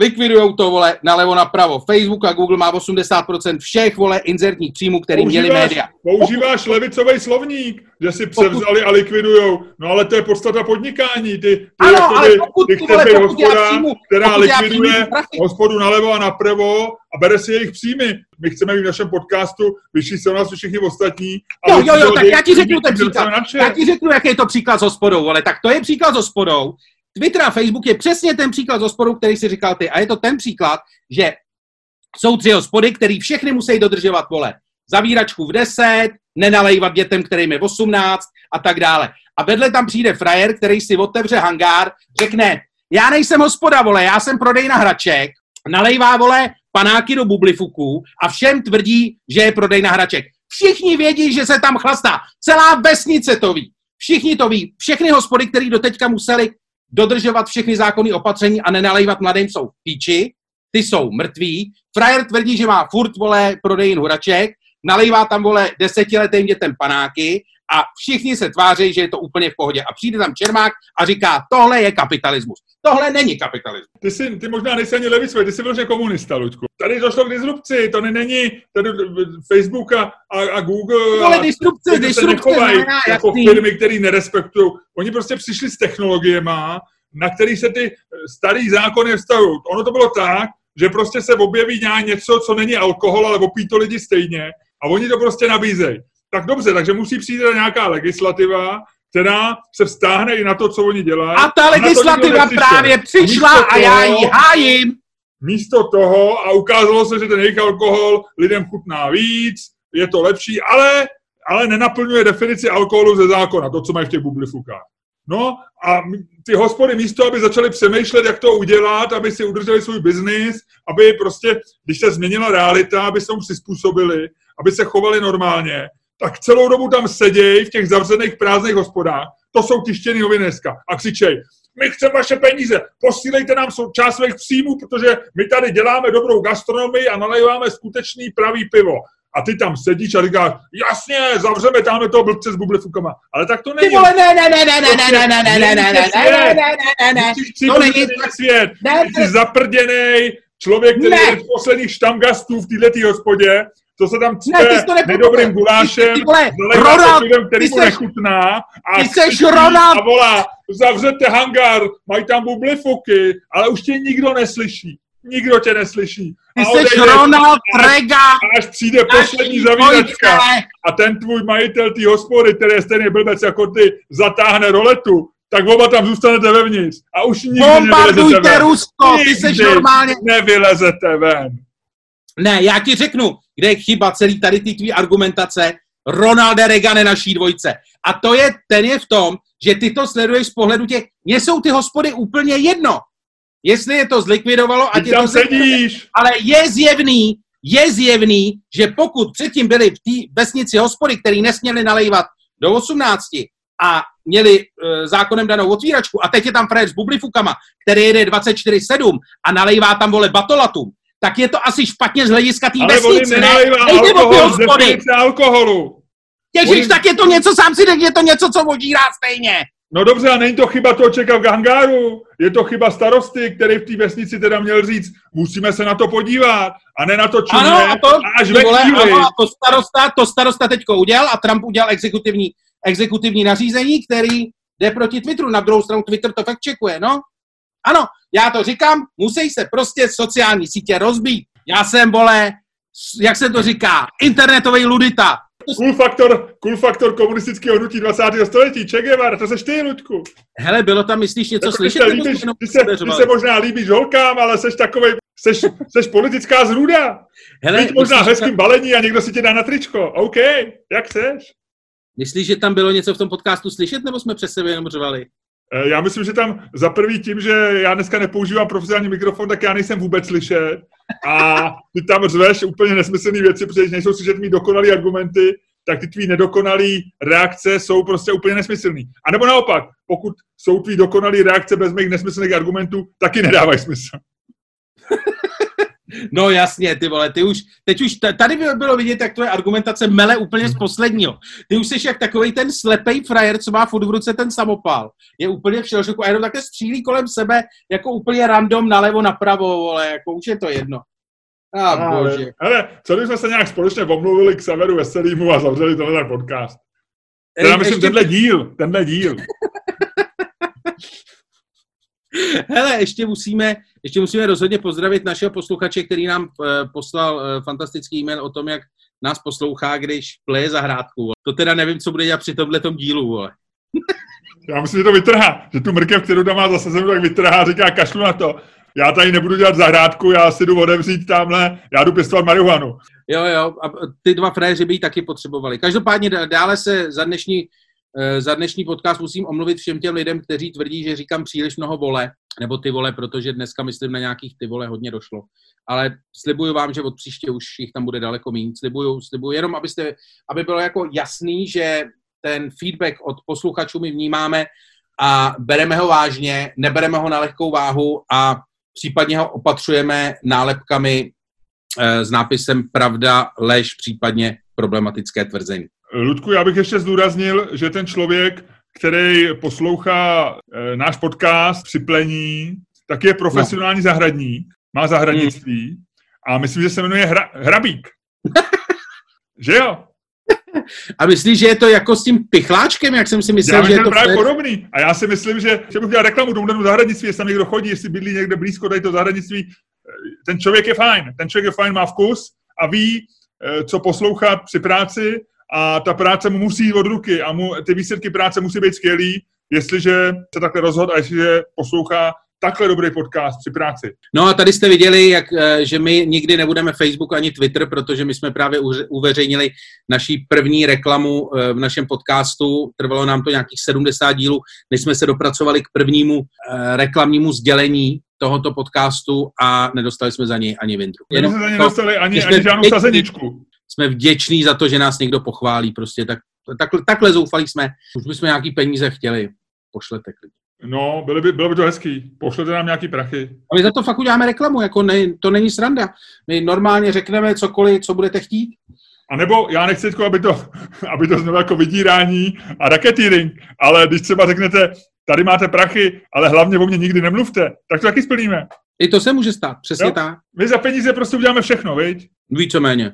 Likvidujou to, vole, nalevo napravo. Facebook a Google má 80% všech, vole, inzertních příjmů, které měly média. Používáš levicový slovník, že si převzali pokud... a likvidujou. No ale to je podstata podnikání. Ty, ty, ano, jako ale pokud, ty chceš být hospoda, příjmu, která likviduje hospodu nalevo a napravo a bere si jejich příjmy. My chceme být v našem podcastu, vyšší se nás všichni ostatní. Jo, jo, jo, tak já ti řeknu ten příklad. Já ti řeknu, jaký je to příklad s hospodou, ale tak to je příklad s hospodou, Twitter a Facebook je přesně ten příklad z hospodu, který si říkal ty. A je to ten příklad, že jsou tři hospody, který všechny musí dodržovat, vole, zavíračku v 10, nenalejvat dětem, kterým je 18 a tak dále. A vedle tam přijde frajer, který si otevře hangár, řekne, já nejsem hospoda, vole, já jsem prodejna hraček, nalejvá, vole, panáky do bublifuku a všem tvrdí, že je prodejna hraček. Všichni vědí, že se tam chlastá. Celá vesnice to ví. Všichni to ví. Všechny hospody, které doteďka museli dodržovat všechny zákony opatření a nenalejvat mladým jsou píči, ty jsou mrtví. Frajer tvrdí, že má furt, vole, prodejin huraček, nalejvá tam, vole, desetiletým dětem panáky a všichni se tváří, že je to úplně v pohodě. A přijde tam Čermák a říká, tohle je kapitalismus. Tohle není kapitalismus. Ty, jsi, ty možná nejsi ani levicový, ty jsi byl komunista, Luďku. Tady došlo k disrupci, to není tady Facebook a, a Google. No, ale disrupce, disrupce znamená, jako firmy, které nerespektují. Oni prostě přišli s technologiemi, na který se ty starý zákony vztahují. Ono to bylo tak, že prostě se objeví nějak něco, co není alkohol, ale opí to lidi stejně a oni to prostě nabízejí. Tak dobře, takže musí přijít nějaká legislativa, která se vztáhne i na to, co oni dělají. A ta legislativa právě přišla a, a já ji hájím. Místo toho, a ukázalo se, že ten jejich alkohol lidem chutná víc, je to lepší, ale, ale nenaplňuje definici alkoholu ze zákona, to, co mají v těch bublifukách. No a ty hospody místo, aby začaly přemýšlet, jak to udělat, aby si udrželi svůj biznis, aby prostě, když se změnila realita, aby se tomu přizpůsobili, aby se chovali normálně, tak celou dobu tam sedějí v těch zavřených prázdných hospodách, to jsou tištěný noviny dneska, a křičej, my chceme vaše peníze, posílejte nám část svých příjmů, protože my tady děláme dobrou gastronomii a nalejváme skutečný pravý pivo. A ty tam sedíš a říkáš, jasně, zavřeme tam toho blbce s bublifukama. Ale tak to není. Ty vole, ne, ne, ne, ne, ne, ne, ne, ne, ne, ne, ne, ne, ne, ne, ne, to není svět. Ty jsi zaprděnej člověk, který je v posledních štamgastů v této hospodě co se tam cpe ne, nedobrým gulášem, Ronald, lidem, který mu nechutná a, ty seš Ronald. a volá, zavřete hangár, mají tam bublifuky, ale už tě nikdo neslyší. nikdo tě neslyší. Ty jsi Ronald Reagan. Až přijde poslední zavíračka a ten tvůj majitel té hospody, který je stejný blbec jako ty, zatáhne roletu, tak oba tam zůstanete vevnitř. A už nikdy Bombardujte Rusko, ty jsi normálně... nevylezete ven. Ne, já ti řeknu, kde je chyba celý tady ty tvý argumentace. Ronalde Reagan naší dvojce. A to je, ten je v tom, že ty to sleduješ z pohledu těch, mně jsou ty hospody úplně jedno. Jestli je to zlikvidovalo, je tam to sedíš. Ale je zjevný, je zjevný, že pokud předtím byly v té vesnici hospody, který nesměli nalejvat do 18 a měli e, zákonem danou otvíračku a teď je tam frajer s bublifukama, který jede 24-7 a nalejvá tam, vole, batolatum, tak je to asi špatně z hlediska té vesnice, ne? Nejde alkohol, o alkoholu. Ježiš, tak je to něco, sám si řekl, je to něco, co vodí rád stejně. No dobře, a není to chyba toho čeka v hangáru, je to chyba starosty, který v té vesnici teda měl říct, musíme se na to podívat, a ne na to čumě, ano, a to, až ve vole, ano, a to starosta, to starosta teďko udělal a Trump udělal exekutivní, exekutivní nařízení, který jde proti Twitteru. Na druhou stranu Twitter to fakt čekuje, no. Ano, já to říkám, musí se prostě sociální sítě rozbít. Já jsem, vole, jak se to říká, internetový ludita. Cool faktor, cool faktor komunistického hnutí 20. století. Che Guevara, to seš ty, Ludku. Hele, bylo tam, myslíš, něco jako slyšet? Ty se, líbíš, ty, se, ty se možná líbíš holkám, ale seš takovej, seš, seš politická zrůda. Hele, Být možná myslíš, hezkým balení a někdo si tě dá na tričko. OK, jak seš? Myslíš, že tam bylo něco v tom podcastu slyšet, nebo jsme přes sebe jenom řvali? Eh, já myslím, že tam za prvý tím, že já dneska nepoužívám profesionální mikrofon, tak já nejsem vůbec slyšet. A ty tam řveš úplně nesmyslné věci, protože nejsou slyšet mý dokonalý argumenty, tak ty tvý nedokonalý reakce jsou prostě úplně nesmyslný. A nebo naopak, pokud jsou tvý dokonalý reakce bez mých nesmyslných argumentů, taky nedávají smysl. No jasně, ty vole, ty už, teď už, tady by bylo vidět, jak tvoje argumentace mele úplně z posledního. Ty už jsi jak takový ten slepej frajer, co má furt v ruce ten samopal. Je úplně v šelšoku a jenom takhle střílí kolem sebe jako úplně random nalevo, napravo, vole, jako už je to jedno. A ah, bože. Ale co když jsme se nějak společně omluvili k Severu Veselýmu a zavřeli tenhle podcast? Já myslím, ještě... tenhle díl, tenhle díl. Hele, ještě musíme, ještě musíme rozhodně pozdravit našeho posluchače, který nám uh, poslal uh, fantastický e-mail o tom, jak nás poslouchá, když pleje zahrádku. To teda nevím, co bude dělat při tomhle dílu, vole. Já myslím, že to vytrhá, že tu mrkev, kterou tam má zase zem, tak vytrhá a říká, kašlu na to. Já tady nebudu dělat zahrádku, já si jdu odevřít tamhle, já jdu pěstovat marihuanu. Jo, jo, a ty dva fréři by ji taky potřebovali. Každopádně dále se za dnešní Eh, za dnešní podcast musím omluvit všem těm lidem, kteří tvrdí, že říkám příliš mnoho vole, nebo ty vole, protože dneska myslím na nějakých ty vole hodně došlo. Ale slibuju vám, že od příště už jich tam bude daleko méně. Slibuju, slibuju, jenom abyste, aby bylo jako jasný, že ten feedback od posluchačů my vnímáme a bereme ho vážně, nebereme ho na lehkou váhu a případně ho opatřujeme nálepkami e, s nápisem pravda, lež, případně problematické tvrzení. Ludku, já bych ještě zdůraznil, že ten člověk, který poslouchá e, náš podcast při plení, tak je profesionální no. zahradník, má zahradnictví hmm. a myslím, že se jmenuje hra, Hrabík. že jo? A myslíš, že je to jako s tím pichláčkem, jak jsem si myslel, já že je to právě podobný. A já si myslím, že, že bych dělal reklamu tomu zahradnictví, jestli tam někdo chodí, jestli bydlí někde blízko tady to zahradnictví. Ten člověk je fajn. Ten člověk je fajn, má vkus a ví, eh, co poslouchat při práci a ta práce mu musí jít od ruky a mu, ty výsledky práce musí být skvělý, jestliže se takhle rozhodl a jestliže poslouchá takhle dobrý podcast při práci. No a tady jste viděli, jak, eh, že my nikdy nebudeme Facebook ani Twitter, protože my jsme právě uveřejnili naší první reklamu eh, v našem podcastu. Trvalo nám to nějakých 70 dílů, než jsme se dopracovali k prvnímu eh, reklamnímu sdělení tohoto podcastu a nedostali jsme za něj ani vindru. My jsme za něj nedostali ani, ani žádnou sazeničku jsme vděční za to, že nás někdo pochválí. Prostě tak, takhle, takhle zoufalí jsme. Už bychom nějaký peníze chtěli. Pošlete klidně. No, bylo by, bylo by to hezký. Pošlete nám nějaký prachy. A my za to fakt uděláme reklamu, jako ne, to není sranda. My normálně řekneme cokoliv, co budete chtít. A nebo já nechci, aby to, aby to znovu jako vydírání a raketýring, ale když třeba řeknete, tady máte prachy, ale hlavně o mě nikdy nemluvte, tak to taky splníme. I to se může stát, přesně jo? tak. My za peníze prostě uděláme všechno, viď? Víceméně.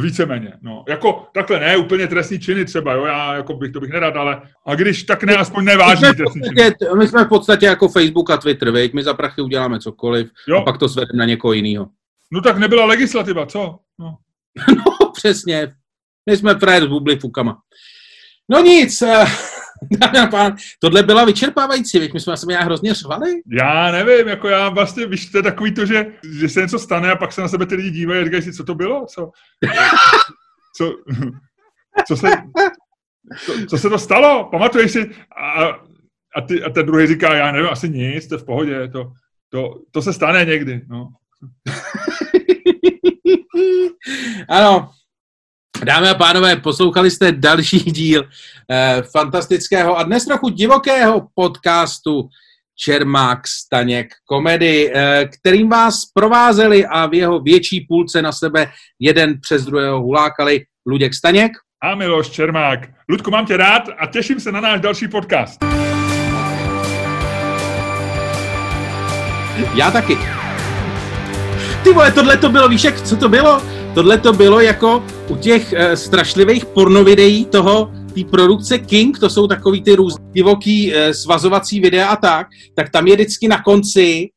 Víceméně, no. Jako takhle ne, úplně trestní činy třeba, jo, já jako bych, to bych nerad, ale a když tak ne, aspoň nevážný trestní činy. My jsme v podstatě jako Facebook a Twitter, veď? my za prachy uděláme cokoliv jo. a pak to svedeme na někoho jiného. No tak nebyla legislativa, co? No, no přesně, my jsme frajer z bubly fukama. No nic, eh, dámy a pán, tohle byla vyčerpávající, víš, my jsme se nějak hrozně řvali. Já nevím, jako já vlastně, víš, to je takový to, že, že se něco stane a pak se na sebe ty lidi dívají a říkají si, co to bylo, co, co, co se, co, co se to stalo, pamatuješ si, a, a, ty, a ten druhý říká, já nevím, asi nic, to je v pohodě, to, to, to se stane někdy, no. ano, Dámy a pánové, poslouchali jste další díl eh, fantastického a dnes trochu divokého podcastu Čermák Staněk komedy, eh, kterým vás provázeli a v jeho větší půlce na sebe jeden přes druhého hulákali Luděk Staněk. A Miloš Čermák. Ludku, mám tě rád a těším se na náš další podcast. Já taky. Ty vole, tohle to bylo, víš, jak, co to bylo? Tohle to bylo jako u těch uh, strašlivých pornovideí toho, té produkce King, to jsou takový ty různý divoký uh, svazovací videa a tak, tak tam je vždycky na konci,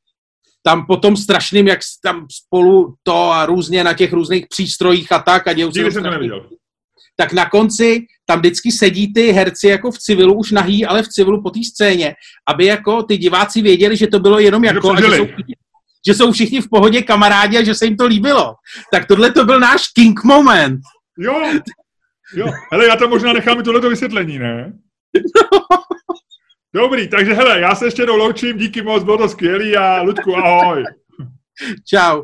tam potom strašným, jak tam spolu to a různě na těch různých přístrojích a tak a dějou se jsem to neviděl. Tak na konci tam vždycky sedí ty herci jako v civilu, už nahý, ale v civilu po té scéně, aby jako ty diváci věděli, že to bylo jenom jako, a že jsou, že jsou všichni v pohodě kamarádi a že se jim to líbilo. Tak tohle to byl náš king moment. Jo, jo. Hele, já tam možná nechám i tohleto vysvětlení, ne? Dobrý, takže hele, já se ještě jednou loučím, díky moc, bylo to skvělý a Ludku, ahoj. Čau.